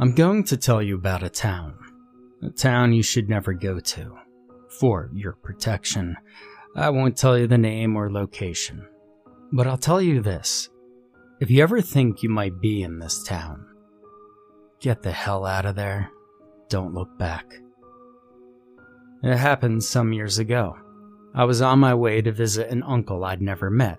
I'm going to tell you about a town. A town you should never go to. For your protection. I won't tell you the name or location. But I'll tell you this. If you ever think you might be in this town, get the hell out of there. Don't look back. It happened some years ago. I was on my way to visit an uncle I'd never met,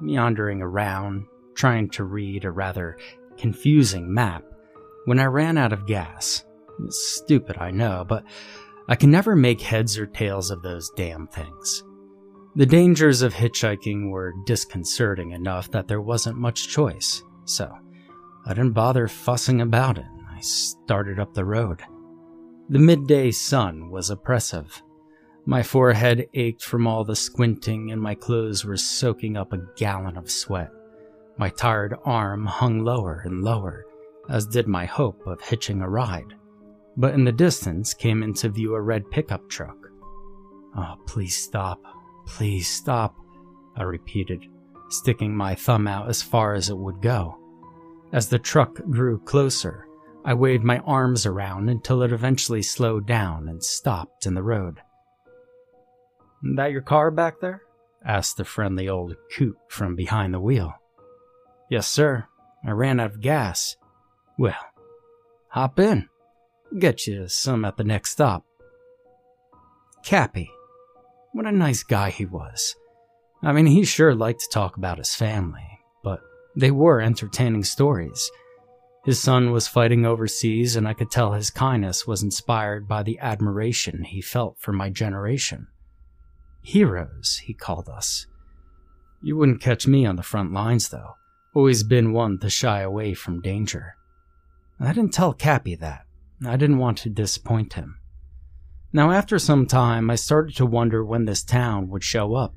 meandering around, trying to read a rather confusing map, when I ran out of gas. It's stupid, I know, but I can never make heads or tails of those damn things. The dangers of hitchhiking were disconcerting enough that there wasn't much choice, so I didn't bother fussing about it. I started up the road. The midday sun was oppressive. My forehead ached from all the squinting, and my clothes were soaking up a gallon of sweat. My tired arm hung lower and lower, as did my hope of hitching a ride. But in the distance came into view a red pickup truck. Oh, please stop. Please stop, I repeated, sticking my thumb out as far as it would go. As the truck grew closer, I waved my arms around until it eventually slowed down and stopped in the road. That your car back there? asked the friendly old coot from behind the wheel. Yes, sir. I ran out of gas. Well, hop in. Get you some at the next stop. Cappy. What a nice guy he was. I mean, he sure liked to talk about his family, but they were entertaining stories. His son was fighting overseas, and I could tell his kindness was inspired by the admiration he felt for my generation. Heroes, he called us. You wouldn't catch me on the front lines, though. Always been one to shy away from danger. I didn't tell Cappy that. I didn't want to disappoint him. Now, after some time, I started to wonder when this town would show up,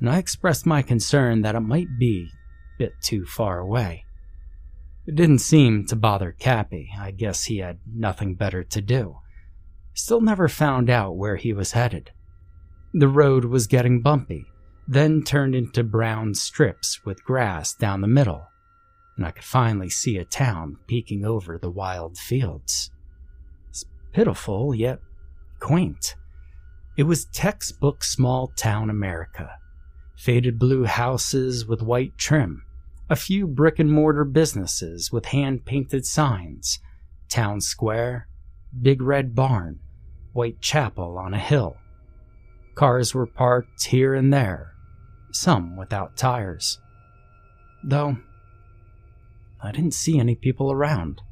and I expressed my concern that it might be a bit too far away. It didn't seem to bother Cappy. I guess he had nothing better to do. Still never found out where he was headed. The road was getting bumpy, then turned into brown strips with grass down the middle, and I could finally see a town peeking over the wild fields. It's pitiful, yet quaint. It was textbook small town America. Faded blue houses with white trim, a few brick and mortar businesses with hand painted signs, town square, big red barn, white chapel on a hill. Cars were parked here and there, some without tires. Though, I didn't see any people around.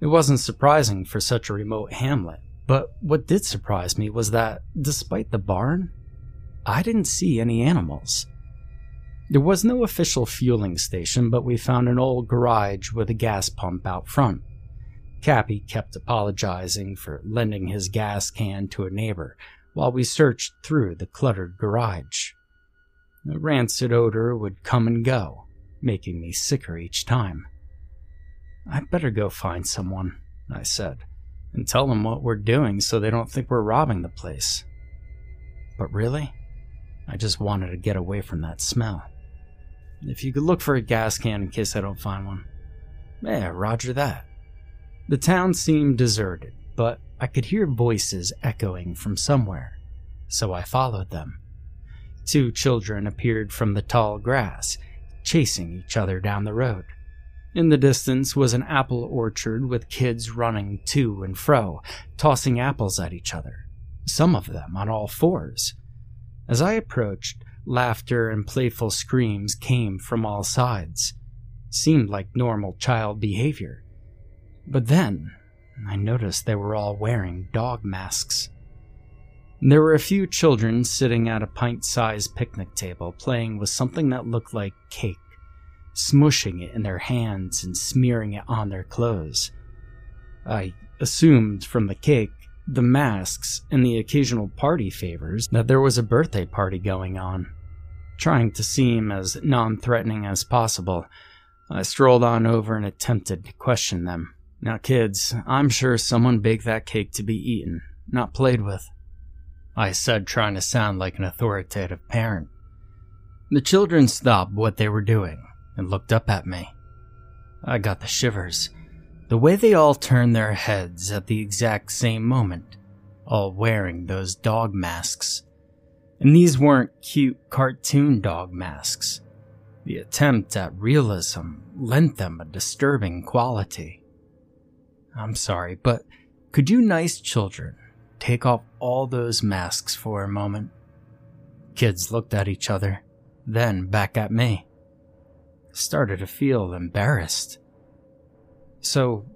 It wasn't surprising for such a remote hamlet, but what did surprise me was that, despite the barn, I didn't see any animals. There was no official fueling station, but we found an old garage with a gas pump out front. Cappy kept apologizing for lending his gas can to a neighbor while we searched through the cluttered garage. The rancid odor would come and go, making me sicker each time. I'd better go find someone, I said, and tell them what we're doing so they don't think we're robbing the place. But really, I just wanted to get away from that smell. If you could look for a gas can in case I don't find one. Yeah, roger that. The town seemed deserted, but I could hear voices echoing from somewhere, so I followed them. Two children appeared from the tall grass, chasing each other down the road. In the distance was an apple orchard with kids running to and fro, tossing apples at each other, some of them on all fours. As I approached, laughter and playful screams came from all sides. Seemed like normal child behavior. But then, I noticed they were all wearing dog masks. There were a few children sitting at a pint sized picnic table playing with something that looked like cake, smushing it in their hands and smearing it on their clothes. I assumed from the cake, the masks, and the occasional party favors that there was a birthday party going on. Trying to seem as non threatening as possible, I strolled on over and attempted to question them. Now, kids, I'm sure someone baked that cake to be eaten, not played with. I said, trying to sound like an authoritative parent. The children stopped what they were doing and looked up at me. I got the shivers. The way they all turned their heads at the exact same moment, all wearing those dog masks. And these weren't cute cartoon dog masks. The attempt at realism lent them a disturbing quality. I'm sorry, but could you nice children take off all those masks for a moment? Kids looked at each other, then back at me. Started to feel embarrassed. So,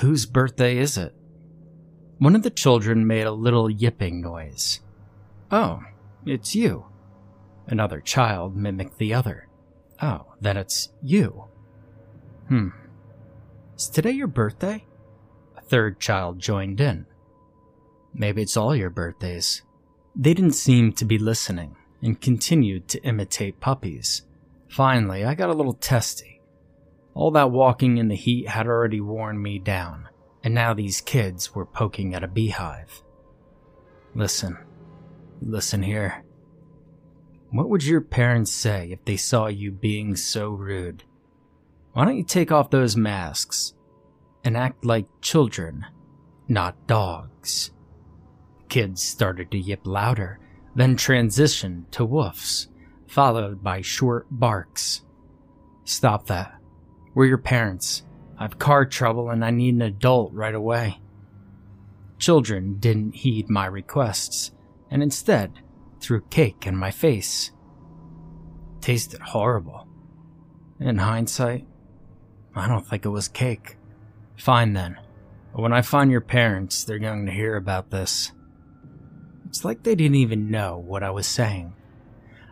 whose birthday is it? One of the children made a little yipping noise. Oh, it's you. Another child mimicked the other. Oh, then it's you. Hmm. Is today your birthday? A third child joined in. Maybe it's all your birthdays. They didn't seem to be listening and continued to imitate puppies. Finally, I got a little testy. All that walking in the heat had already worn me down, and now these kids were poking at a beehive. Listen, listen here. What would your parents say if they saw you being so rude? Why don't you take off those masks and act like children, not dogs? Kids started to yip louder, then transitioned to woofs, followed by short barks. Stop that. We're your parents. I've car trouble and I need an adult right away. Children didn't heed my requests and instead threw cake in my face. Tasted horrible. In hindsight, I don't think it was cake. Fine then. But when I find your parents, they're going to hear about this. It's like they didn't even know what I was saying.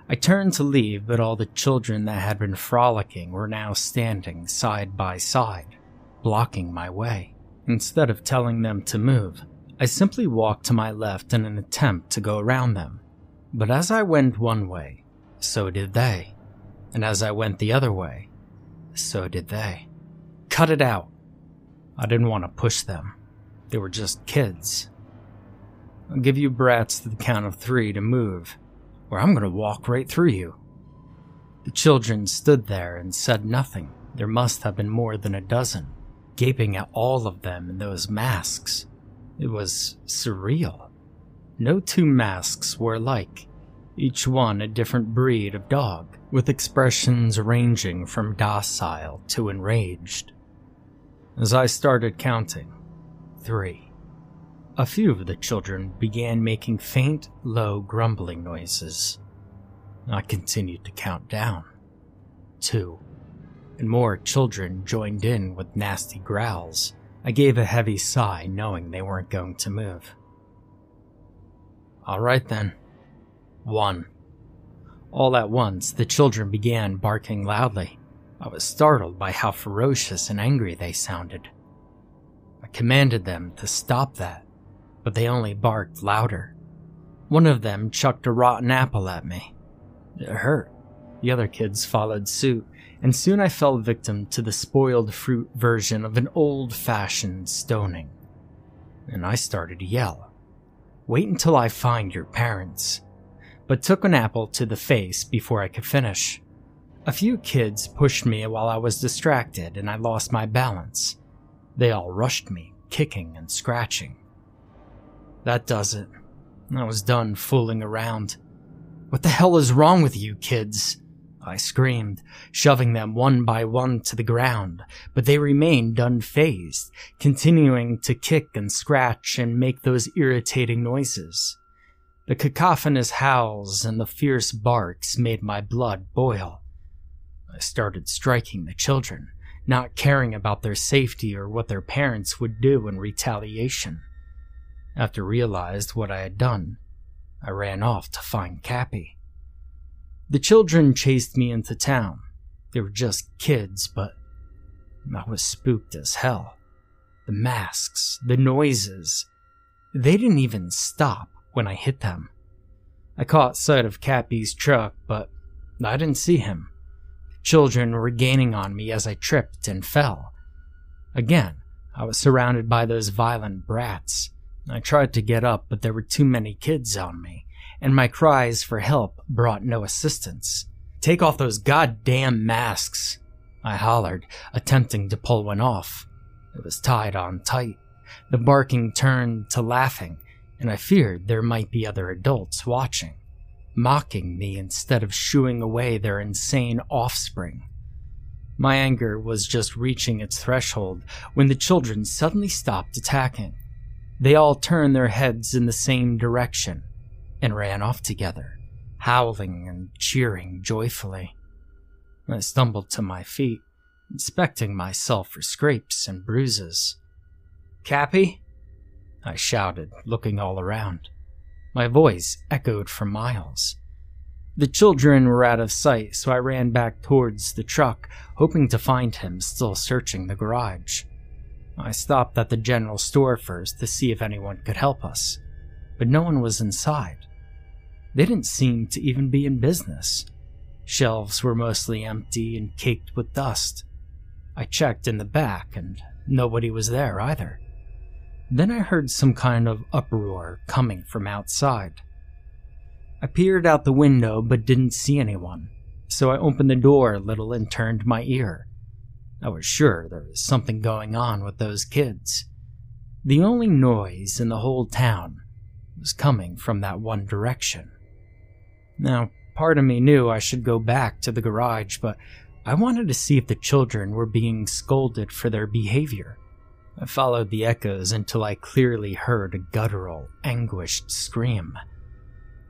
I turned to leave, but all the children that had been frolicking were now standing side by side, blocking my way. Instead of telling them to move, I simply walked to my left in an attempt to go around them. But as I went one way, so did they. And as I went the other way, so did they. Cut it out. I didn't want to push them. They were just kids. I'll give you brats to the count of three to move, or I'm going to walk right through you. The children stood there and said nothing. There must have been more than a dozen, gaping at all of them in those masks. It was surreal. No two masks were alike, each one a different breed of dog, with expressions ranging from docile to enraged. As I started counting, three a few of the children began making faint, low grumbling noises. I continued to count down. Two. And more children joined in with nasty growls. I gave a heavy sigh knowing they weren't going to move. Alright then. One. All at once, the children began barking loudly. I was startled by how ferocious and angry they sounded. I commanded them to stop that but they only barked louder. One of them chucked a rotten apple at me. It hurt. The other kids followed suit, and soon I fell victim to the spoiled fruit version of an old fashioned stoning. And I started to yell. Wait until I find your parents. But took an apple to the face before I could finish. A few kids pushed me while I was distracted and I lost my balance. They all rushed me, kicking and scratching. That does it. I was done fooling around. What the hell is wrong with you kids? I screamed, shoving them one by one to the ground, but they remained unfazed, continuing to kick and scratch and make those irritating noises. The cacophonous howls and the fierce barks made my blood boil. I started striking the children, not caring about their safety or what their parents would do in retaliation. After realized what I had done, I ran off to find Cappy. The children chased me into town. They were just kids, but I was spooked as hell. The masks, the noises, they didn't even stop when I hit them. I caught sight of Cappy's truck, but I didn't see him. Children were gaining on me as I tripped and fell. Again, I was surrounded by those violent brats. I tried to get up, but there were too many kids on me, and my cries for help brought no assistance. Take off those goddamn masks, I hollered, attempting to pull one off. It was tied on tight. The barking turned to laughing, and I feared there might be other adults watching mocking me instead of shooing away their insane offspring. My anger was just reaching its threshold when the children suddenly stopped attacking. They all turned their heads in the same direction and ran off together, howling and cheering joyfully. I stumbled to my feet, inspecting myself for scrapes and bruises. Cappy? I shouted, looking all around. My voice echoed for miles. The children were out of sight, so I ran back towards the truck, hoping to find him still searching the garage. I stopped at the general store first to see if anyone could help us, but no one was inside. They didn't seem to even be in business. Shelves were mostly empty and caked with dust. I checked in the back, and nobody was there either. Then I heard some kind of uproar coming from outside. I peered out the window but didn't see anyone, so I opened the door a little and turned my ear. Oh, I was sure there was something going on with those kids. The only noise in the whole town was coming from that one direction. Now, part of me knew I should go back to the garage, but I wanted to see if the children were being scolded for their behavior. I followed the echoes until I clearly heard a guttural, anguished scream.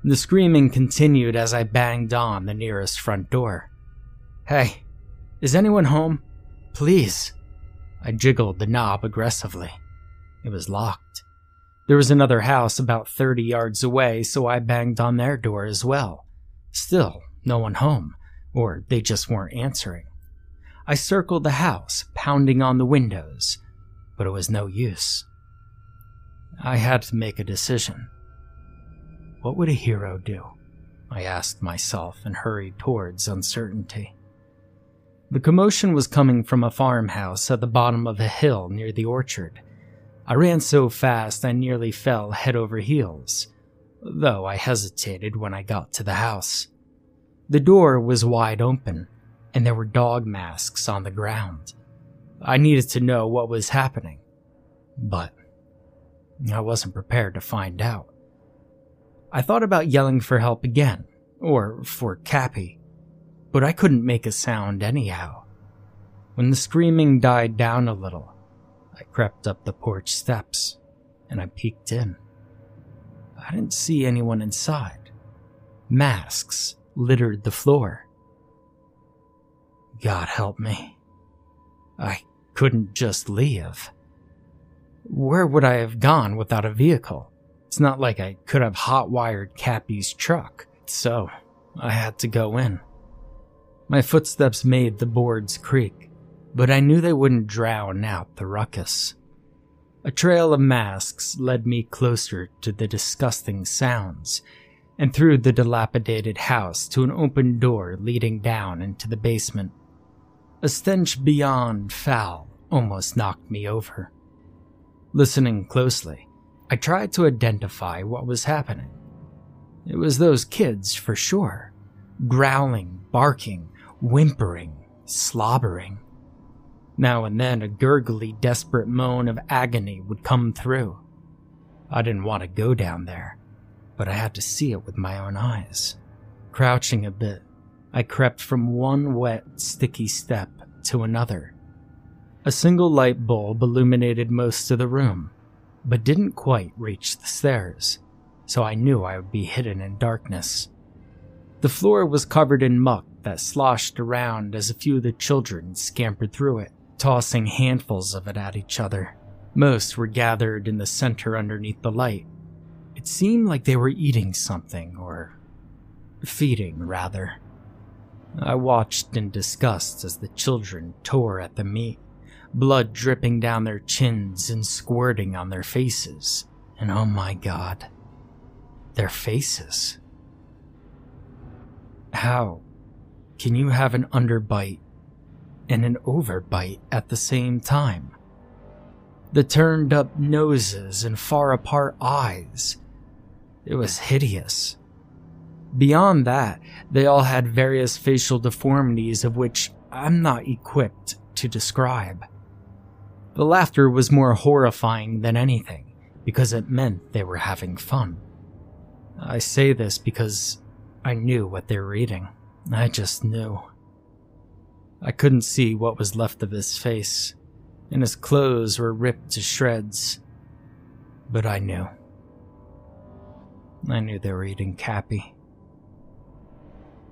The screaming continued as I banged on the nearest front door. Hey, is anyone home? Please. I jiggled the knob aggressively. It was locked. There was another house about 30 yards away, so I banged on their door as well. Still, no one home, or they just weren't answering. I circled the house, pounding on the windows, but it was no use. I had to make a decision. What would a hero do? I asked myself and hurried towards uncertainty. The commotion was coming from a farmhouse at the bottom of a hill near the orchard. I ran so fast I nearly fell head over heels, though I hesitated when I got to the house. The door was wide open, and there were dog masks on the ground. I needed to know what was happening, but I wasn't prepared to find out. I thought about yelling for help again, or for Cappy, but I couldn't make a sound anyhow. When the screaming died down a little, I crept up the porch steps and I peeked in. I didn't see anyone inside. Masks littered the floor. God help me. I couldn't just leave. Where would I have gone without a vehicle? It's not like I could have hot-wired Cappy's truck, so I had to go in. My footsteps made the boards creak, but I knew they wouldn't drown out the ruckus. A trail of masks led me closer to the disgusting sounds and through the dilapidated house to an open door leading down into the basement. A stench beyond foul almost knocked me over. Listening closely, I tried to identify what was happening. It was those kids for sure. Growling, barking, whimpering, slobbering. Now and then a gurgly, desperate moan of agony would come through. I didn't want to go down there, but I had to see it with my own eyes. Crouching a bit, I crept from one wet, sticky step to another. A single light bulb illuminated most of the room, but didn't quite reach the stairs, so I knew I would be hidden in darkness. The floor was covered in muck that sloshed around as a few of the children scampered through it, tossing handfuls of it at each other. Most were gathered in the center underneath the light. It seemed like they were eating something, or feeding, rather. I watched in disgust as the children tore at the meat, blood dripping down their chins and squirting on their faces. And oh my god, their faces. How can you have an underbite and an overbite at the same time? The turned up noses and far apart eyes. It was hideous. Beyond that, they all had various facial deformities of which I'm not equipped to describe. The laughter was more horrifying than anything because it meant they were having fun. I say this because I knew what they were eating. I just knew. I couldn't see what was left of his face, and his clothes were ripped to shreds. But I knew. I knew they were eating Cappy.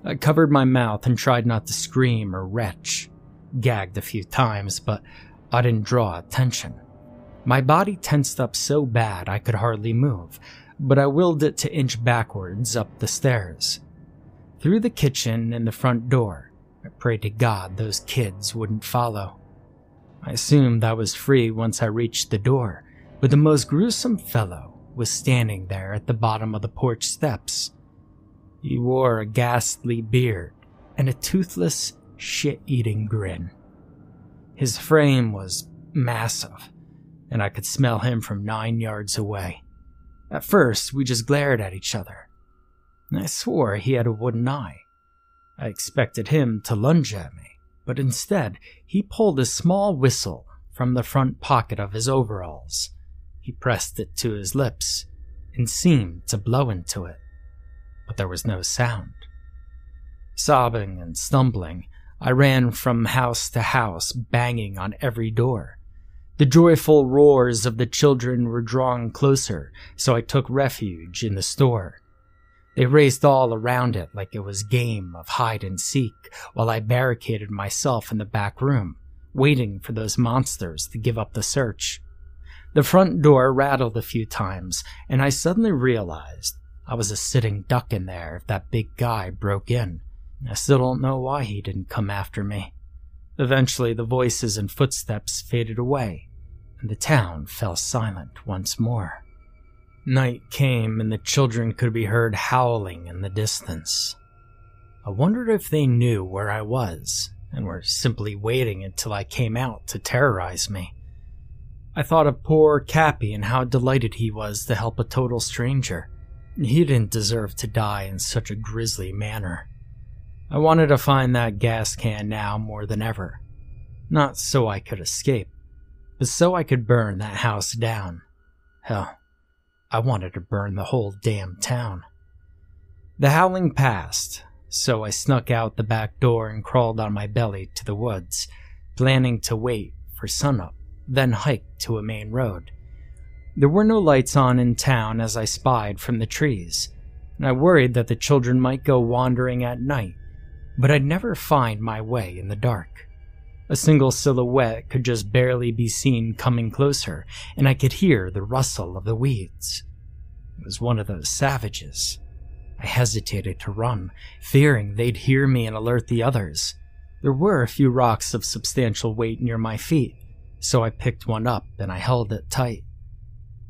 I covered my mouth and tried not to scream or retch. Gagged a few times, but I didn't draw attention. My body tensed up so bad I could hardly move, but I willed it to inch backwards up the stairs. Through the kitchen and the front door, I prayed to God those kids wouldn't follow. I assumed I was free once I reached the door, but the most gruesome fellow was standing there at the bottom of the porch steps. He wore a ghastly beard and a toothless, shit eating grin. His frame was massive, and I could smell him from nine yards away. At first, we just glared at each other. I swore he had a wooden eye. I expected him to lunge at me, but instead, he pulled a small whistle from the front pocket of his overalls. He pressed it to his lips and seemed to blow into it but there was no sound. Sobbing and stumbling, I ran from house to house, banging on every door. The joyful roars of the children were drawing closer, so I took refuge in the store. They raced all around it like it was game of hide and seek, while I barricaded myself in the back room, waiting for those monsters to give up the search. The front door rattled a few times, and I suddenly realized I was a sitting duck in there if that big guy broke in. I still don't know why he didn't come after me. Eventually, the voices and footsteps faded away, and the town fell silent once more. Night came, and the children could be heard howling in the distance. I wondered if they knew where I was and were simply waiting until I came out to terrorize me. I thought of poor Cappy and how delighted he was to help a total stranger. He didn't deserve to die in such a grisly manner. I wanted to find that gas can now more than ever. Not so I could escape, but so I could burn that house down. Hell, I wanted to burn the whole damn town. The howling passed, so I snuck out the back door and crawled on my belly to the woods, planning to wait for sunup, then hike to a main road. There were no lights on in town as I spied from the trees, and I worried that the children might go wandering at night, but I'd never find my way in the dark. A single silhouette could just barely be seen coming closer, and I could hear the rustle of the weeds. It was one of those savages. I hesitated to run, fearing they'd hear me and alert the others. There were a few rocks of substantial weight near my feet, so I picked one up and I held it tight.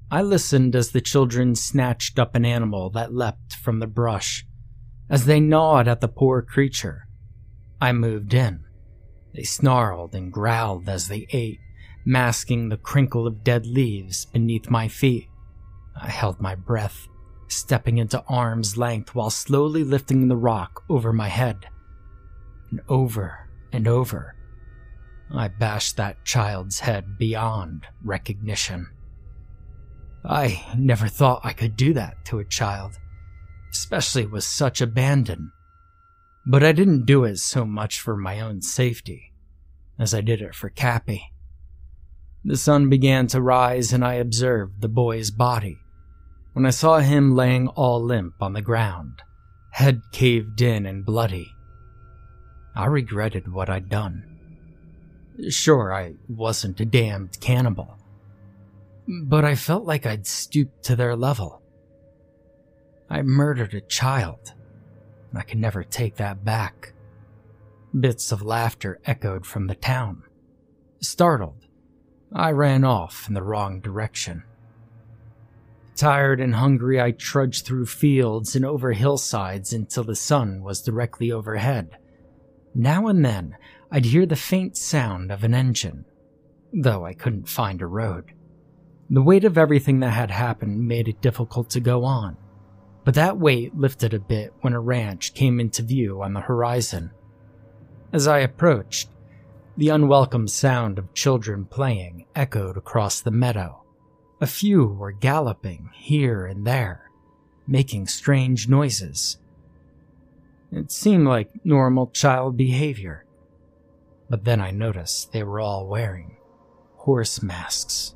I listened as the children snatched up an animal that leapt from the brush. As they gnawed at the poor creature, I moved in. They snarled and growled as they ate, masking the crinkle of dead leaves beneath my feet. I held my breath, stepping into arm's length while slowly lifting the rock over my head. And over and over, I bashed that child's head beyond recognition. I never thought I could do that to a child, especially with such abandon. But I didn't do it so much for my own safety as I did it for Cappy. The sun began to rise and I observed the boy's body. When I saw him laying all limp on the ground, head caved in and bloody, I regretted what I'd done. Sure, I wasn't a damned cannibal, but I felt like I'd stooped to their level. I murdered a child, I can never take that back. Bits of laughter echoed from the town. Startled, I ran off in the wrong direction. Tired and hungry, I trudged through fields and over hillsides until the sun was directly overhead. Now and then, I'd hear the faint sound of an engine, though I couldn't find a road. The weight of everything that had happened made it difficult to go on, but that weight lifted a bit when a ranch came into view on the horizon. As I approached, the unwelcome sound of children playing echoed across the meadow. A few were galloping here and there, making strange noises. It seemed like normal child behavior. But then I noticed they were all wearing horse masks.